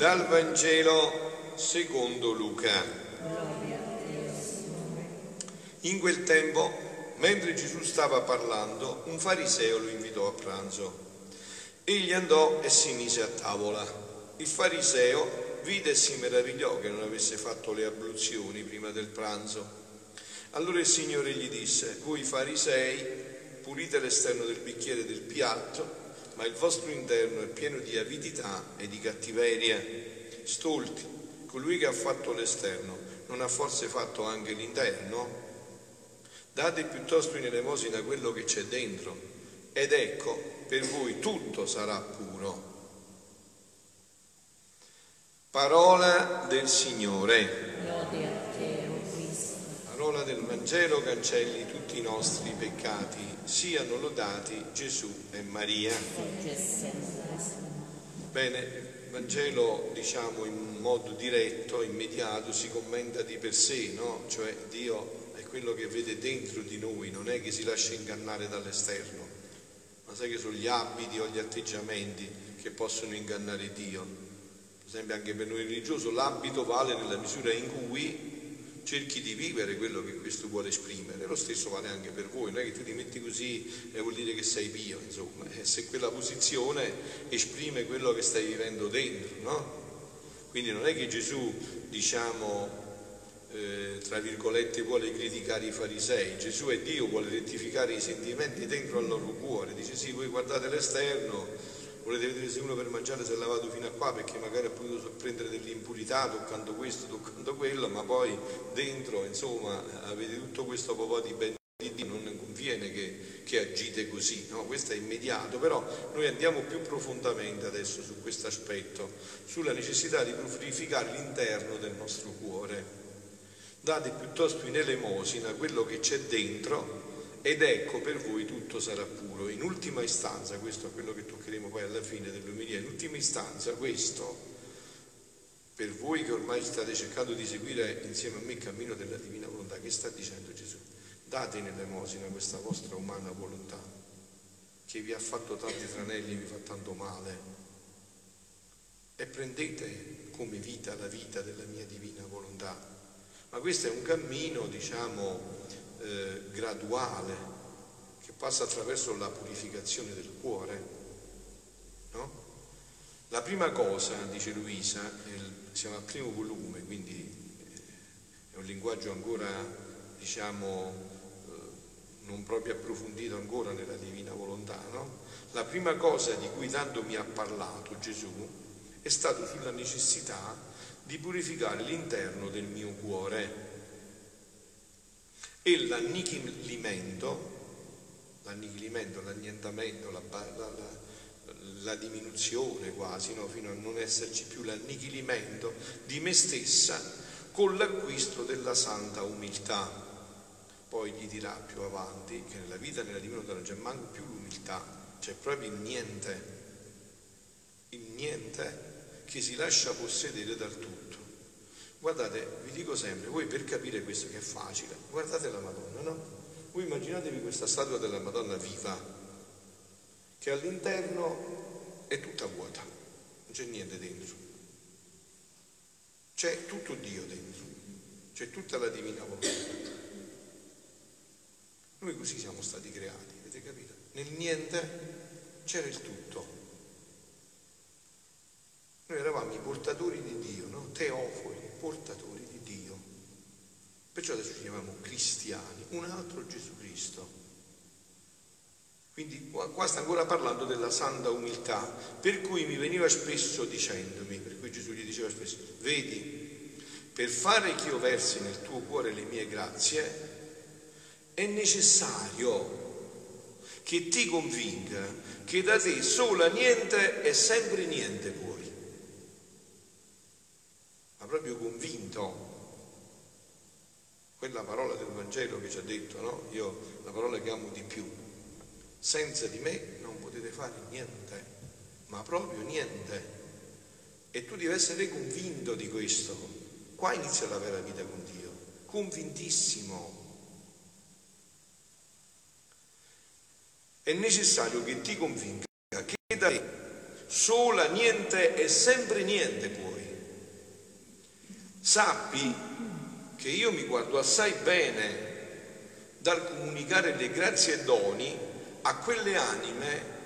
Dal Vangelo secondo Luca. In quel tempo, mentre Gesù stava parlando, un fariseo lo invitò a pranzo. Egli andò e si mise a tavola. Il fariseo vide e si meravigliò che non avesse fatto le abluzioni prima del pranzo. Allora il Signore gli disse, voi farisei pulite l'esterno del bicchiere del piatto, ma il vostro interno è pieno di avidità e di cattiveria. Stolti, colui che ha fatto l'esterno non ha forse fatto anche l'interno? Date piuttosto in elemosina quello che c'è dentro, ed ecco, per voi tutto sarà puro. Parola del Signore. Vangelo cancelli tutti i nostri peccati. Siano lodati Gesù e Maria. Bene, il Vangelo, diciamo in modo diretto, immediato, si commenta di per sé, no? Cioè Dio è quello che vede dentro di noi, non è che si lascia ingannare dall'esterno, ma sai che sono gli abiti o gli atteggiamenti che possono ingannare Dio. Per esempio anche per noi religioso l'abito vale nella misura in cui cerchi di vivere quello che questo vuole esprimere. Lo stesso vale anche per voi, non è che tu ti metti così e vuol dire che sei pio, insomma, e se quella posizione esprime quello che stai vivendo dentro, no? Quindi non è che Gesù, diciamo, eh, tra virgolette, vuole criticare i farisei, Gesù è Dio, vuole rettificare i sentimenti dentro al loro cuore, dice sì, voi guardate l'esterno, volete vedere se uno per mangiare si è lavato fino a qua perché magari ha potuto prendere dell'impurità toccando questo, toccando quello, ma poi dentro, insomma, avete tutto questo po' di bene di Dio, non conviene che, che agite così, no? questo è immediato, però noi andiamo più profondamente adesso su questo aspetto, sulla necessità di purificare l'interno del nostro cuore. Date piuttosto in elemosina quello che c'è dentro ed ecco per voi tutto sarà puro. In ultima istanza, questo è quello che toccheremo poi alla fine dell'umilia, in ultima istanza questo, per voi che ormai state cercando di seguire insieme a me il cammino della divina volontà, che sta dicendo Gesù? Date in elemosina questa vostra umana volontà, che vi ha fatto tanti tranelli vi fa tanto male, e prendete come vita la vita della mia divina volontà. Ma questo è un cammino, diciamo, eh, graduale che passa attraverso la purificazione del cuore. No? La prima cosa, dice Luisa, il, siamo al primo volume, quindi eh, è un linguaggio ancora, diciamo, eh, non proprio approfondito ancora nella divina volontà, no? La prima cosa di cui tanto mi ha parlato Gesù è stato sulla necessità di purificare l'interno del mio cuore e l'annichilimento, l'annichilimento, l'annientamento, la, la, la, la diminuzione quasi, no? fino a non esserci più l'annichilimento di me stessa con l'acquisto della santa umiltà. Poi gli dirà più avanti che nella vita nella divinità non c'è manco più l'umiltà, c'è proprio il niente, il niente che si lascia possedere dal tutto. Guardate, vi dico sempre, voi per capire questo che è facile, guardate la Madonna, no? Voi immaginatevi questa statua della Madonna viva, che all'interno è tutta vuota, non c'è niente dentro. C'è tutto Dio dentro, c'è tutta la divina volontà. Noi così siamo stati creati, avete capito? Nel niente c'era il tutto. Noi eravamo i portatori di Dio, no? Teofoli, portatori di Dio. Perciò adesso ci chiamiamo cristiani, un altro Gesù Cristo. Quindi qua sta ancora parlando della santa umiltà, per cui mi veniva spesso dicendomi, per cui Gesù gli diceva spesso, vedi, per fare che io versi nel tuo cuore le mie grazie, è necessario che ti convinca che da te sola niente e sempre niente puoi. Proprio convinto. Quella parola del Vangelo che ci ha detto, no? Io la parola che amo di più. Senza di me non potete fare niente, ma proprio niente. E tu devi essere convinto di questo. Qua inizia la vera vita con Dio, convintissimo. È necessario che ti convinca che da te sola niente e sempre niente puoi. Sappi che io mi guardo assai bene dal comunicare le grazie e doni a quelle anime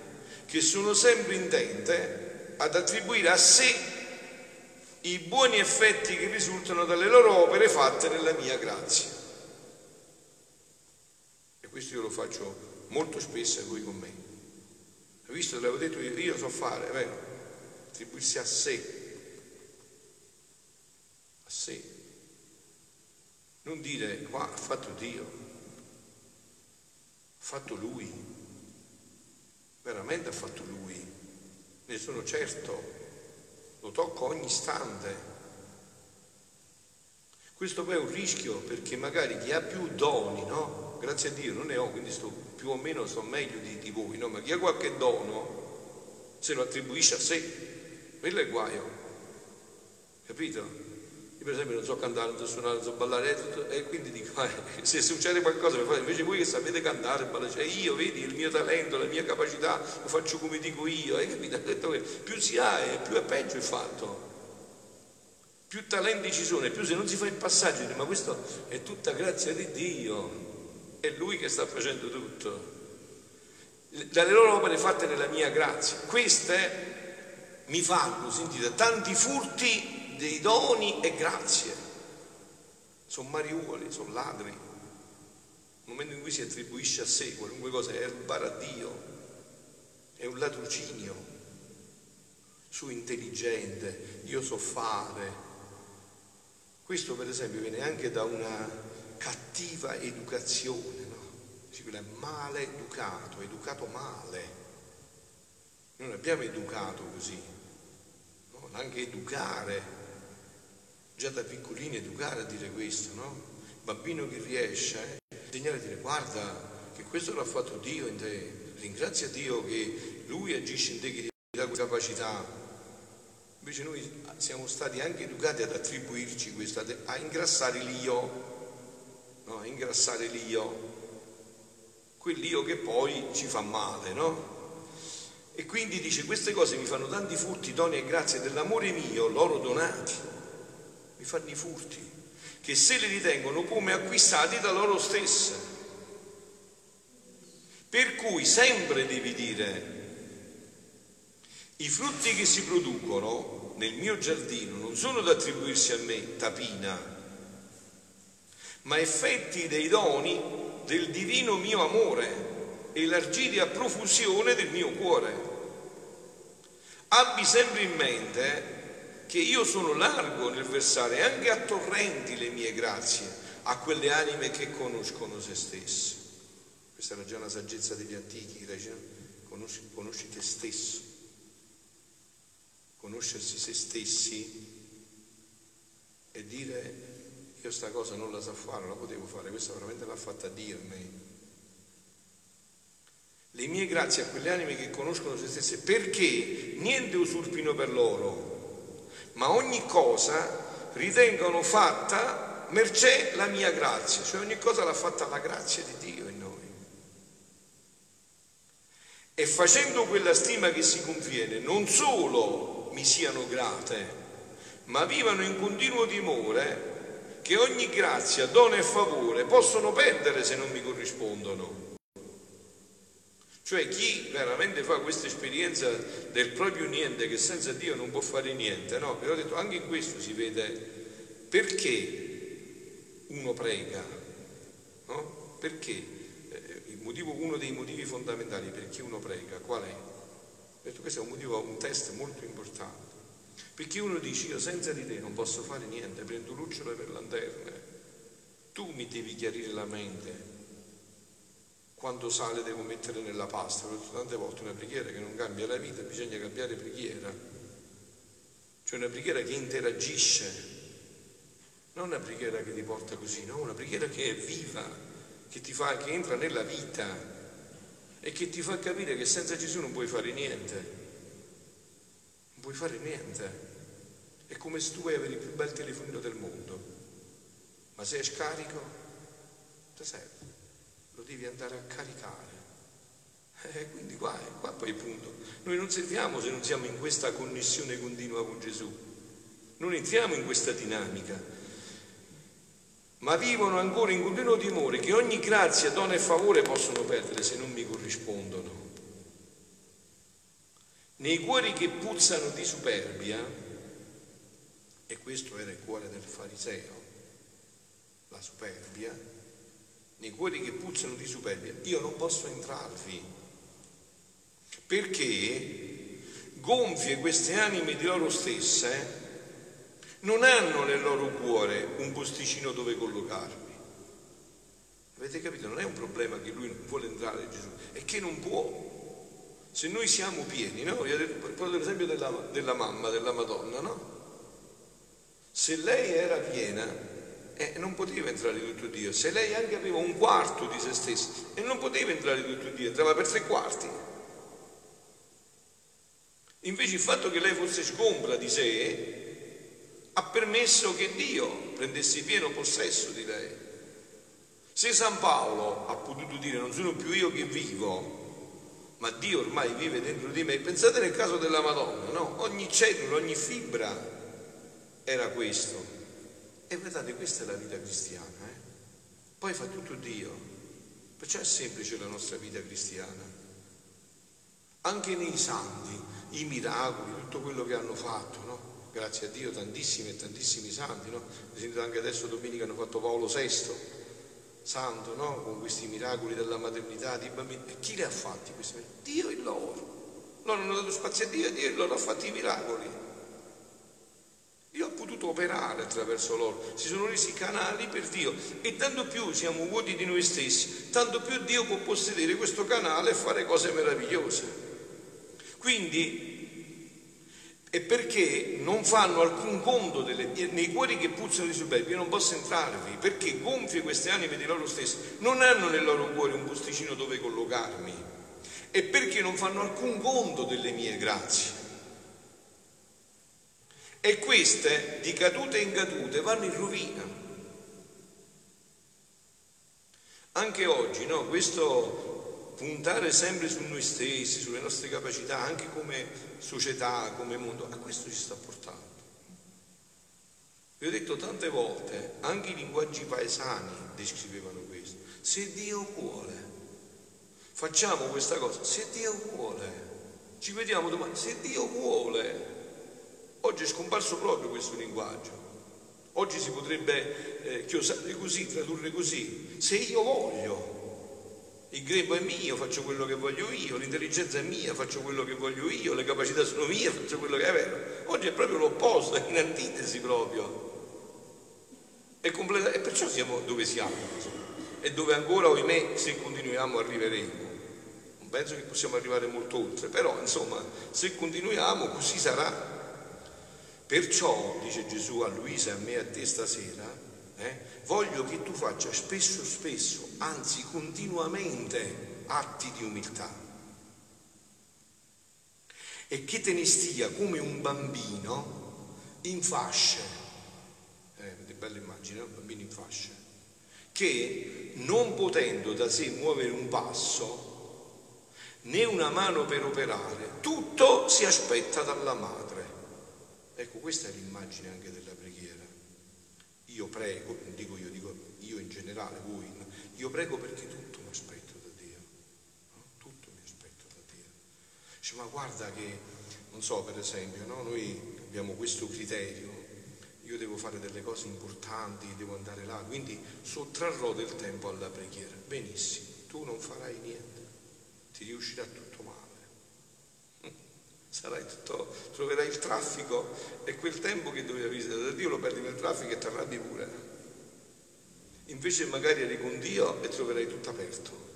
che sono sempre intente ad attribuire a sé i buoni effetti che risultano dalle loro opere fatte nella mia grazia. E questo io lo faccio molto spesso a voi con me. Hai visto, l'avevo detto io, io so fare, è vero? Attribuirsi a sé. Sé. Non dire qua ha fatto Dio, ha fatto Lui, veramente ha fatto Lui, ne sono certo lo tocco ogni istante. Questo poi è un rischio perché magari chi ha più doni, no? Grazie a Dio non ne ho, quindi sto più o meno sto meglio di, di voi, no? Ma chi ha qualche dono se lo attribuisce a sé, quello è guaio, capito? Io per esempio non so cantare, non so suonare, non so ballare, tutto, e quindi dico, eh, se succede qualcosa mi fate, invece voi che sapete cantare, ballare, cioè io vedi il mio talento, la mia capacità, lo faccio come dico io, hai capito? Più si ha, più è peggio il fatto. Più talenti ci sono e più se non si fa il passaggio, ma questo è tutta grazia di Dio, è Lui che sta facendo tutto. Dalle loro opere fatte nella mia grazia, queste mi fanno, sentite, tanti furti dei doni e grazie. Sono mariuoli, sono ladri. Nel momento in cui si attribuisce a sé qualunque cosa è rubare a è un ladrucinio. Su intelligente, io so fare. Questo per esempio viene anche da una cattiva educazione, no? Si è male educato, educato male. Non abbiamo educato così, no? anche educare già da piccolini educare a dire questo, no? Bambino che riesce, eh, insegnare a dire guarda che questo l'ha fatto Dio in te, ringrazia Dio che Lui agisce in te che ti dà questa capacità. Invece noi siamo stati anche educati ad attribuirci questo, a ingrassare l'io, no? a ingrassare l'io, quell'io che poi ci fa male, no? E quindi dice queste cose mi fanno tanti furti, doni e grazie dell'amore mio, loro donati mi fanno i furti, che se li ritengono come acquistati da loro stesse. Per cui sempre devi dire, i frutti che si producono nel mio giardino non sono da attribuirsi a me, tapina, ma effetti dei doni del divino mio amore, elargiti a profusione del mio cuore. Abbi sempre in mente che io sono largo nel versare anche a torrenti le mie grazie a quelle anime che conoscono se stesse. Questa era già una saggezza degli antichi, conosci, conosci te stesso. Conoscersi se stessi e dire io sta cosa non la so fare, non la potevo fare, questa veramente l'ha fatta me. Le mie grazie a quelle anime che conoscono se stesse, perché niente usurpino per loro, ma ogni cosa ritengono fatta mercé la mia grazia, cioè ogni cosa l'ha fatta la grazia di Dio in noi. E facendo quella stima che si conviene, non solo mi siano grate, ma vivano in continuo timore che ogni grazia, dono e favore possono perdere se non mi corrispondono. Cioè chi veramente fa questa esperienza del proprio niente, che senza Dio non può fare niente, no? Vi ho detto, anche in questo si vede perché uno prega, no? Perché? Eh, motivo, uno dei motivi fondamentali perché uno prega, qual è? Ho detto, questo è un motivo, un test molto importante. Perché uno dice, io senza di te non posso fare niente, prendo lucciole per lanterne, tu mi devi chiarire la mente, quanto sale devo mettere nella pasta, detto tante volte una preghiera che non cambia la vita, bisogna cambiare preghiera, cioè una preghiera che interagisce, non una preghiera che ti porta così, no, una preghiera che è viva, che ti fa, che entra nella vita e che ti fa capire che senza Gesù non puoi fare niente, non puoi fare niente, è come se tu vuoi avere il più bel telefonino del mondo, ma se è scarico, ti serve lo devi andare a caricare. Eh, quindi qua, qua poi punto. Noi non serviamo se non siamo in questa connessione continua con Gesù. Non entriamo in questa dinamica. Ma vivono ancora in continuo timore che ogni grazia, dono e favore possono perdere se non mi corrispondono. Nei cuori che puzzano di superbia, e questo era il cuore del fariseo, la superbia, nei cuori che puzzano di superbia, io non posso entrarvi perché gonfie queste anime di loro stesse non hanno nel loro cuore un posticino dove collocarmi. Avete capito? Non è un problema che lui non vuole entrare Gesù, è che non può. Se noi siamo pieni, no? Porto l'esempio della, della mamma, della Madonna, no? Se lei era piena, eh, non poteva entrare tutto Dio. Se lei anche aveva un quarto di se stessa, e non poteva entrare tutto Dio, entrava per tre quarti. Invece il fatto che lei fosse sgombra di sé ha permesso che Dio prendesse pieno possesso di lei. Se San Paolo ha potuto dire non sono più io che vivo, ma Dio ormai vive dentro di me, pensate nel caso della Madonna, no? Ogni cellula, ogni fibra era questo. E guardate, questa è la vita cristiana. Eh? Poi fa tutto Dio. Perciò è semplice la nostra vita cristiana. Anche nei santi, i miracoli, tutto quello che hanno fatto, no? Grazie a Dio tantissimi e tantissimi santi, no? Sentite anche adesso domenica hanno fatto Paolo VI, santo, no? Con questi miracoli della maternità di bambini. E chi li ha fatti questi miracoli? Dio e loro. Loro hanno dato spazio a Dio e Dio e loro ha fatto i miracoli. Dio ha potuto operare attraverso loro, si sono resi canali per Dio e tanto più siamo vuoti di noi stessi, tanto più Dio può possedere questo canale e fare cose meravigliose. Quindi è perché non fanno alcun conto delle, nei cuori che puzzano di superbia, io non posso entrarvi, perché gonfie queste anime di loro stessi, non hanno nel loro cuore un posticino dove collocarmi, e perché non fanno alcun conto delle mie grazie. E queste, di cadute in cadute, vanno in rovina. Anche oggi, no, questo puntare sempre su noi stessi, sulle nostre capacità, anche come società, come mondo, a questo ci sta portando. Vi ho detto tante volte, anche i linguaggi paesani descrivevano questo. Se Dio vuole, facciamo questa cosa, se Dio vuole, ci vediamo domani, se Dio vuole. Oggi è scomparso proprio questo linguaggio. Oggi si potrebbe eh, chiosare così, tradurre così, se io voglio il grembo è mio, faccio quello che voglio io, l'intelligenza è mia, faccio quello che voglio io, le capacità sono mie, faccio quello che è vero. Oggi è proprio l'opposto, è in antitesi proprio. È completa... E perciò siamo dove siamo e dove ancora, ohimè, se continuiamo arriveremo. Non penso che possiamo arrivare molto oltre, però insomma, se continuiamo così sarà. Perciò, dice Gesù a Luisa e a me a te stasera, eh, voglio che tu faccia spesso, spesso, anzi continuamente atti di umiltà e che te ne stia come un bambino in fasce, eh, bella immagine, un bambino in fasce, che non potendo da sé muovere un passo, né una mano per operare, tutto si aspetta dalla madre. Ecco, questa è l'immagine anche della preghiera. Io prego, non dico io, dico io in generale, voi, io prego perché tutto mi aspetto da Dio, no? tutto mi aspetto da Dio. Dice, ma guarda che, non so, per esempio, no? noi abbiamo questo criterio, io devo fare delle cose importanti, devo andare là, quindi sottrarrò del tempo alla preghiera. Benissimo, tu non farai niente, ti riuscirà tutto tutto, troverai il traffico e quel tempo che dovevi visitare da Dio lo perdi nel traffico e arrabbi pure. Invece magari eri con Dio e troverai tutto aperto.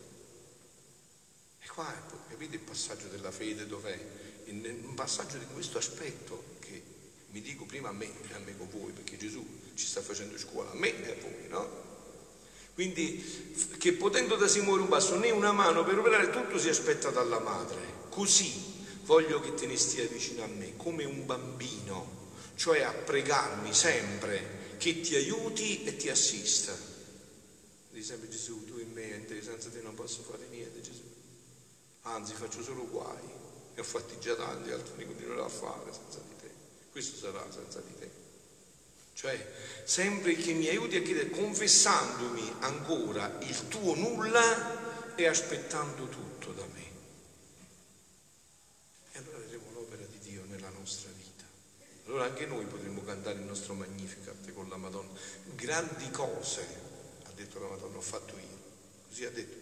E qua capite il passaggio della fede dov'è? Un passaggio di questo aspetto che mi dico prima a me e a me con voi, perché Gesù ci sta facendo scuola, a me e a voi, no? Quindi che potendo da si muore un passo né una mano per operare tutto si aspetta dalla madre. Così voglio che te ne stia vicino a me come un bambino, cioè a pregarmi sempre che ti aiuti e ti assista. Dice sempre Gesù, tu in me, in senza te non posso fare niente, Gesù. anzi faccio solo guai, ne ho fatti già tanti, altri ne continuerò a fare senza di te. Questo sarà senza di te. Cioè, sempre che mi aiuti a chiedere, confessandomi ancora il tuo nulla e aspettando tutto da me. E allora vedremo l'opera di Dio nella nostra vita. Allora anche noi potremo cantare il nostro Magnificat con la Madonna. Grandi cose, ha detto la Madonna, ho fatto io. Così ha detto.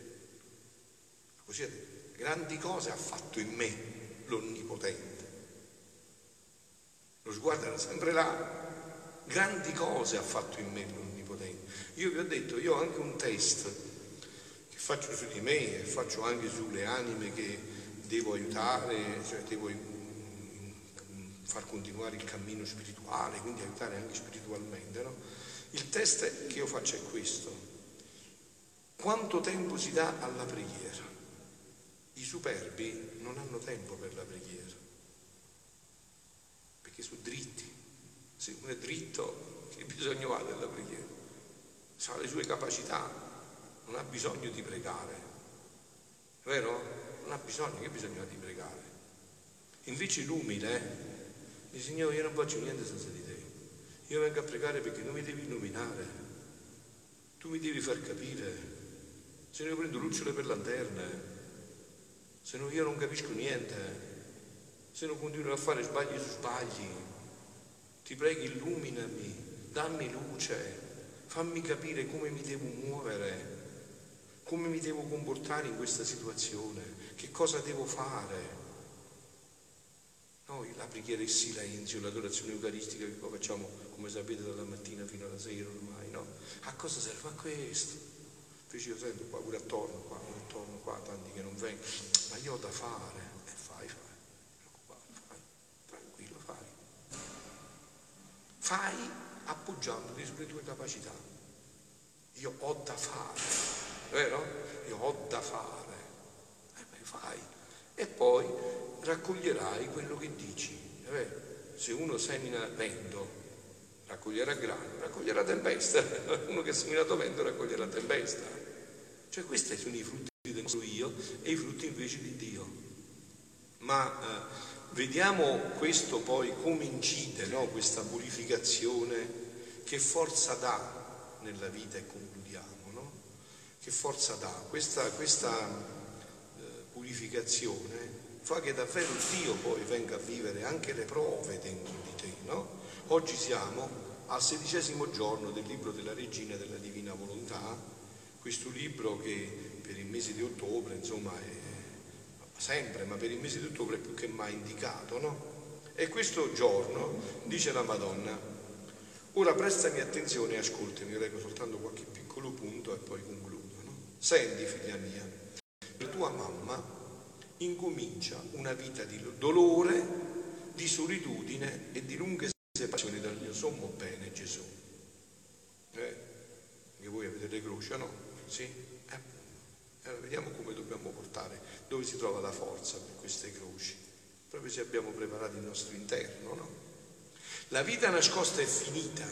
Così ha detto. Grandi cose ha fatto in me l'Onnipotente. Lo sguardo era sempre là. Grandi cose ha fatto in me l'Onnipotente. Io vi ho detto, io ho anche un test che faccio su di me e faccio anche sulle anime che devo aiutare, cioè devo mm, far continuare il cammino spirituale, quindi aiutare anche spiritualmente. No? Il test che io faccio è questo. Quanto tempo si dà alla preghiera? I superbi non hanno tempo per la preghiera, perché sono dritti. Se uno è dritto, che bisogno ha della preghiera? Se ha le sue capacità, non ha bisogno di pregare, vero? Non ha bisogno, che bisogno ha di pregare? Invece l'umile dice, Signore, io non faccio niente senza di te. Io vengo a pregare perché non mi devi illuminare, tu mi devi far capire. Se no io prendo lucciole per lanterne, se no io non capisco niente, se non continuo a fare sbagli su sbagli, ti prego illuminami, dammi luce, fammi capire come mi devo muovere, come mi devo comportare in questa situazione, che cosa devo fare. Noi la preghiera il silenzio, l'adorazione eucaristica che poi facciamo, come sapete, dalla mattina fino alla sera ormai, no? A cosa serve? A questo. Invece io sento qua pure attorno, qua, attorno, qua, tanti che non vengono, ma io ho da fare, e eh, fai, fai, fai, tranquillo, fai. Fai appoggiandoti sulle tue capacità. Io ho da fare, vero? Io ho da fare. E eh, beh, fai. E poi raccoglierai quello che dici. Se uno semina vento, raccoglierà grano, raccoglierà tempesta, uno che ha seminato vento raccoglierà tempesta. Cioè questi sono i frutti del nostro io e i frutti invece di Dio. Ma eh, vediamo questo poi come incide, no? questa purificazione, che forza dà nella vita e concludiamo, no? Che forza dà? Questa, questa eh, purificazione fa che davvero Dio poi venga a vivere anche le prove dentro di te, no? Oggi siamo al sedicesimo giorno del libro della Regina della Divina Volontà, questo libro che per il mese di ottobre, insomma, è sempre, ma per il mese di ottobre è più che mai indicato, no? E questo giorno dice la Madonna, ora prestami attenzione e ascoltami, leggo soltanto qualche piccolo punto e poi concludo, no? Senti, figlia mia, la tua mamma incomincia una vita di dolore, di solitudine e di lunghe separazioni dal mio sommo bene Gesù. Eh? Che voi avete le croci, no? Sì? Eh, allora, vediamo come dobbiamo portare, dove si trova la forza per queste croci, proprio se abbiamo preparato il nostro interno, no? La vita nascosta è finita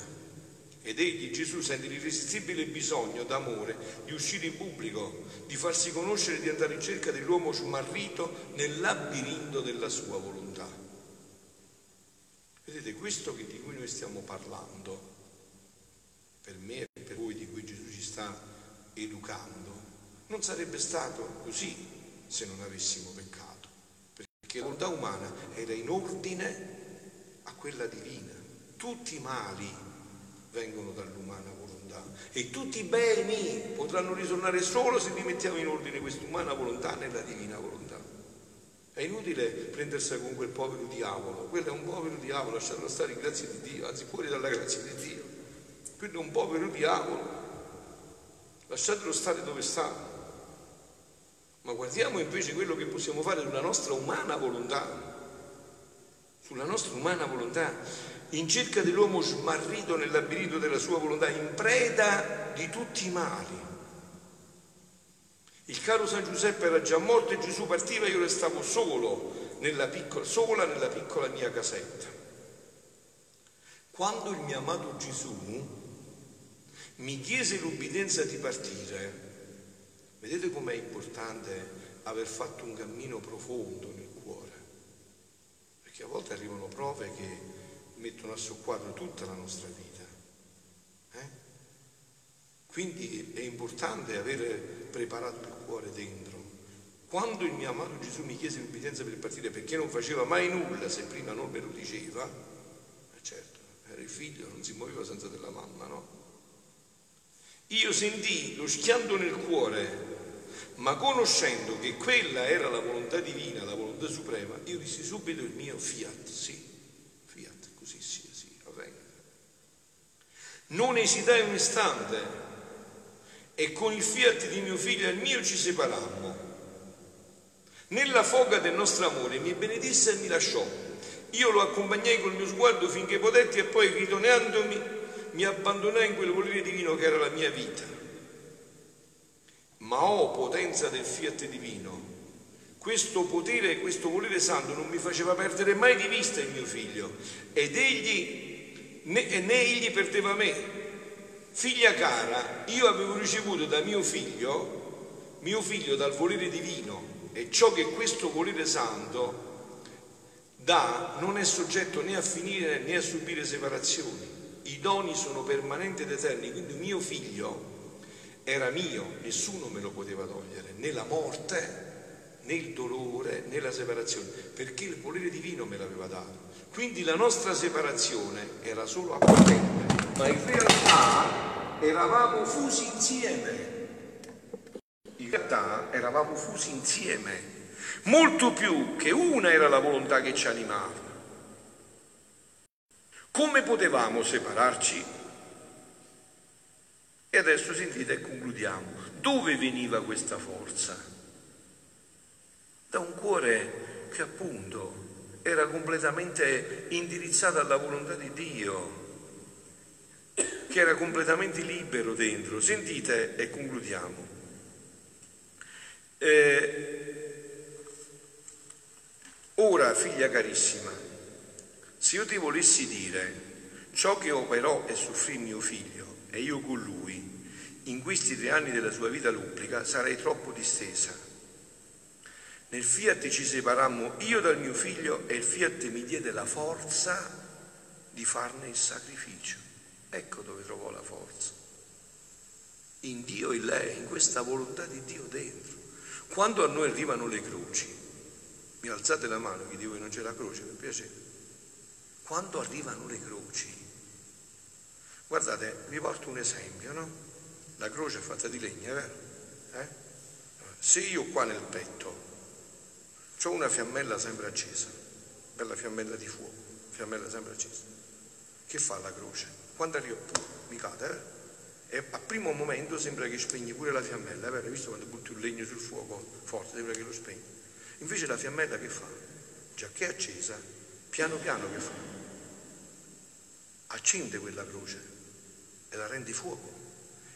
ed egli, Gesù, sente l'irresistibile bisogno d'amore di uscire in pubblico, di farsi conoscere, di andare in cerca dell'uomo smarrito nel labirinto della sua volontà. Vedete, questo di cui noi stiamo parlando, per me e per voi di cui Gesù ci sta educando, non sarebbe stato così se non avessimo peccato, perché la volontà umana era in ordine a quella divina. Tutti i mali vengono dall'umana volontà e tutti i beni potranno ritornare solo se rimettiamo in ordine quest'umana volontà nella divina volontà. È inutile prendersi con quel povero diavolo, quello è un povero diavolo, lasciarlo stare in grazia di Dio, anzi fuori dalla grazia di Dio. Quello è un povero diavolo, lasciatelo stare dove sta. Ma guardiamo invece quello che possiamo fare sulla nostra umana volontà, sulla nostra umana volontà, in cerca dell'uomo smarrito nel labirinto della sua volontà, in preda di tutti i mali il caro San Giuseppe era già morto e Gesù partiva, io restavo solo nella piccola, sola nella piccola mia casetta. Quando il mio amato Gesù mi chiese l'ubbidienza di partire, vedete com'è importante aver fatto un cammino profondo nel cuore, perché a volte arrivano prove che mettono a soqquadro tutta la nostra vita. Eh? Quindi è importante avere preparato il cuore dentro. Quando il mio amato Gesù mi chiese l'ubbidienza per partire perché non faceva mai nulla se prima non me lo diceva, eh certo, era il figlio, non si muoveva senza della mamma, no? Io sentii lo schianto nel cuore, ma conoscendo che quella era la volontà divina, la volontà suprema, io dissi subito il mio fiat, sì, fiat, così sia, sì, avvenga. Non esitai un istante e con il fiat di mio figlio e il mio ci separammo. Nella foga del nostro amore mi benedisse e mi lasciò. Io lo accompagnai col mio sguardo finché potetti e poi ritornandomi mi abbandonai in quel volere divino che era la mia vita. Ma ho potenza del fiat divino. Questo potere questo volere santo non mi faceva perdere mai di vista il mio figlio ed egli né, né egli perdeva me. Figlia cara, io avevo ricevuto da mio figlio, mio figlio dal volere divino e ciò che questo volere santo dà non è soggetto né a finire né a subire separazioni i doni sono permanenti ed eterni, quindi mio figlio era mio, nessuno me lo poteva togliere, né la morte, né il dolore, né la separazione, perché il volere divino me l'aveva dato. Quindi la nostra separazione era solo apparente, ma in realtà eravamo fusi insieme. In realtà eravamo fusi insieme, molto più che una era la volontà che ci animava. Come potevamo separarci? E adesso sentite e concludiamo. Dove veniva questa forza? Da un cuore che appunto era completamente indirizzato alla volontà di Dio, che era completamente libero dentro. Sentite e concludiamo. Eh, ora, figlia carissima, se io ti volessi dire ciò che operò e soffrì mio figlio e io con lui in questi tre anni della sua vita lubrica sarei troppo distesa. Nel fiat ci separammo io dal mio figlio e il fiat mi diede la forza di farne il sacrificio. Ecco dove trovò la forza. In Dio e lei, in questa volontà di Dio dentro. Quando a noi arrivano le croci, mi alzate la mano chi di voi non c'è la croce, per piacere quando arrivano le croci. Guardate, vi porto un esempio, no? La croce è fatta di legno, è vero? Eh? Se io qua nel petto ho una fiammella sempre accesa, bella fiammella di fuoco, fiammella sempre accesa, che fa la croce? Quando arrivo, mi cade, eh? E a primo momento sembra che spegne pure la fiammella? Hai visto quando butti un legno sul fuoco forte, sembra che lo spegne. Invece la fiammella che fa? Già che è accesa, piano piano che fa? accende quella croce e la rende fuoco.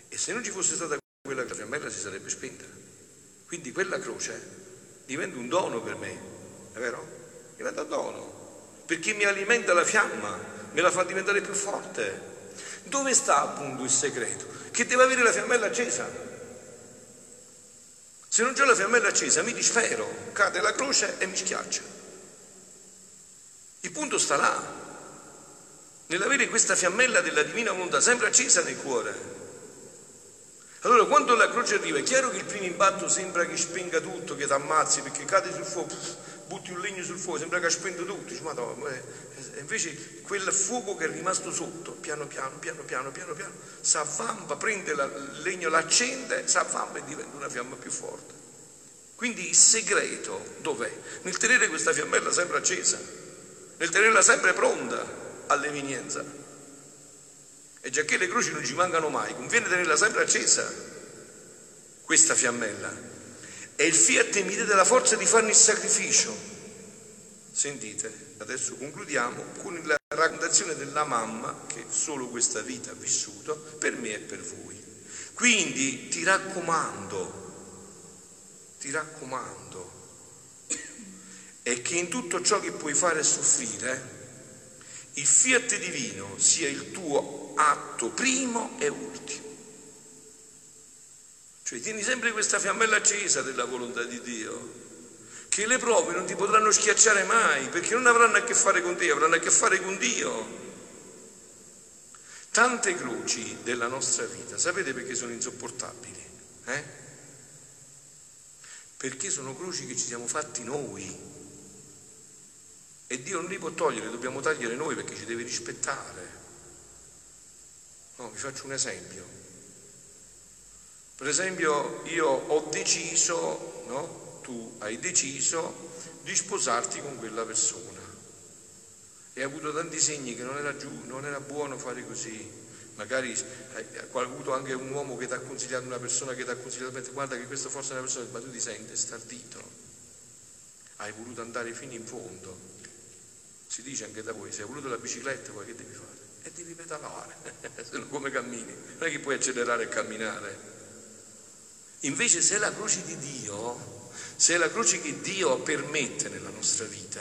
E se non ci fosse stata quella fiammella si sarebbe spenta. Quindi quella croce diventa un dono per me, è vero? Diventa dono, perché mi alimenta la fiamma, me la fa diventare più forte. Dove sta appunto il segreto? Che deve avere la fiammella accesa. Se non c'è la fiammella accesa mi disfero, cade la croce e mi schiaccia. Il punto sta là, nell'avere questa fiammella della divina volontà sempre accesa nel cuore. Allora quando la croce arriva è chiaro che il primo impatto sembra che spenga tutto, che ti ammazzi perché cade sul fuoco, butti un legno sul fuoco, sembra che ha spento tutto, dici, Madonna, invece quel fuoco che è rimasto sotto, piano piano, piano piano, piano piano, si avvampa, prende la, il legno, l'accende, si avvampa e diventa una fiamma più forte. Quindi il segreto dov'è? Nel tenere questa fiammella sempre accesa, nel tenerla sempre pronta all'evenienza. E già che le croci non ci mancano mai, conviene tenerla sempre accesa, questa fiammella. E il fiat mi diede la forza di farne il sacrificio. Sentite, adesso concludiamo con la raccontazione della mamma che solo questa vita ha vissuto per me e per voi. Quindi ti raccomando, ti raccomando, è che in tutto ciò che puoi fare e soffrire, il fiat divino sia il tuo atto primo e ultimo. Cioè tieni sempre questa fiammella accesa della volontà di Dio, che le prove non ti potranno schiacciare mai, perché non avranno a che fare con te, avranno a che fare con Dio. Tante croci della nostra vita, sapete perché sono insopportabili? Eh? Perché sono croci che ci siamo fatti noi. E Dio non li può togliere, dobbiamo tagliare noi perché ci deve rispettare. No, vi faccio un esempio. Per esempio, io ho deciso, no? Tu hai deciso di sposarti con quella persona e ha avuto tanti segni che non era, giù, non era buono fare così. Magari hai avuto anche un uomo che ti ha consigliato, una persona che ti ha consigliato, guarda che questo forse è una persona, ma tu ti senti stardito. Hai voluto andare fino in fondo. Si dice anche da voi, se hai voluto la bicicletta, poi che devi fare? E devi pedalare, se no come cammini? Non è che puoi accelerare e camminare. Invece se è la croce di Dio, se è la croce che Dio permette nella nostra vita,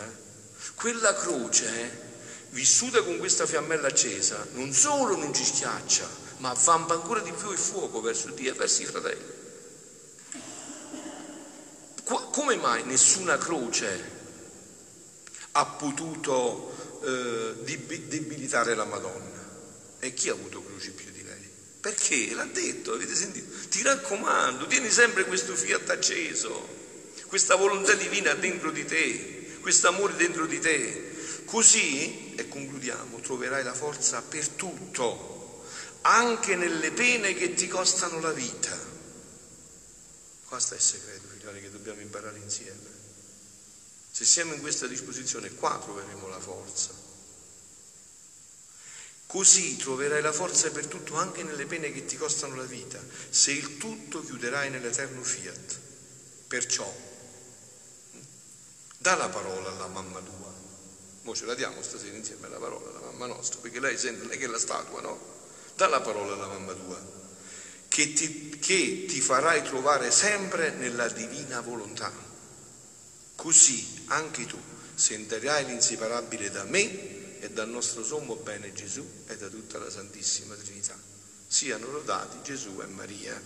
quella croce vissuta con questa fiammella accesa, non solo non ci schiaccia, ma avvampa ancora di più il fuoco verso Dio e verso i fratelli. Come mai nessuna croce ha potuto eh, debilitare la Madonna? E chi ha avuto croci più di lei? Perché? L'ha detto, avete sentito? Ti raccomando, tieni sempre questo fiat acceso, questa volontà divina dentro di te, questo amore dentro di te, Così, e concludiamo, troverai la forza per tutto, anche nelle pene che ti costano la vita. Qua sta il segreto, figlioli, che dobbiamo imparare insieme. Se siamo in questa disposizione, qua troveremo la forza. Così troverai la forza per tutto anche nelle pene che ti costano la vita, se il tutto chiuderai nell'eterno fiat. Perciò, dà la parola alla mamma tua Mo ce la diamo stasera insieme alla parola alla mamma nostra, perché lei sente, non è che è la statua, no? Dà la parola alla mamma tua, che ti, che ti farai trovare sempre nella divina volontà. Così anche tu sentirai l'inseparabile da me e dal nostro sommo bene Gesù e da tutta la Santissima Trinità. Siano lodati Gesù e Maria.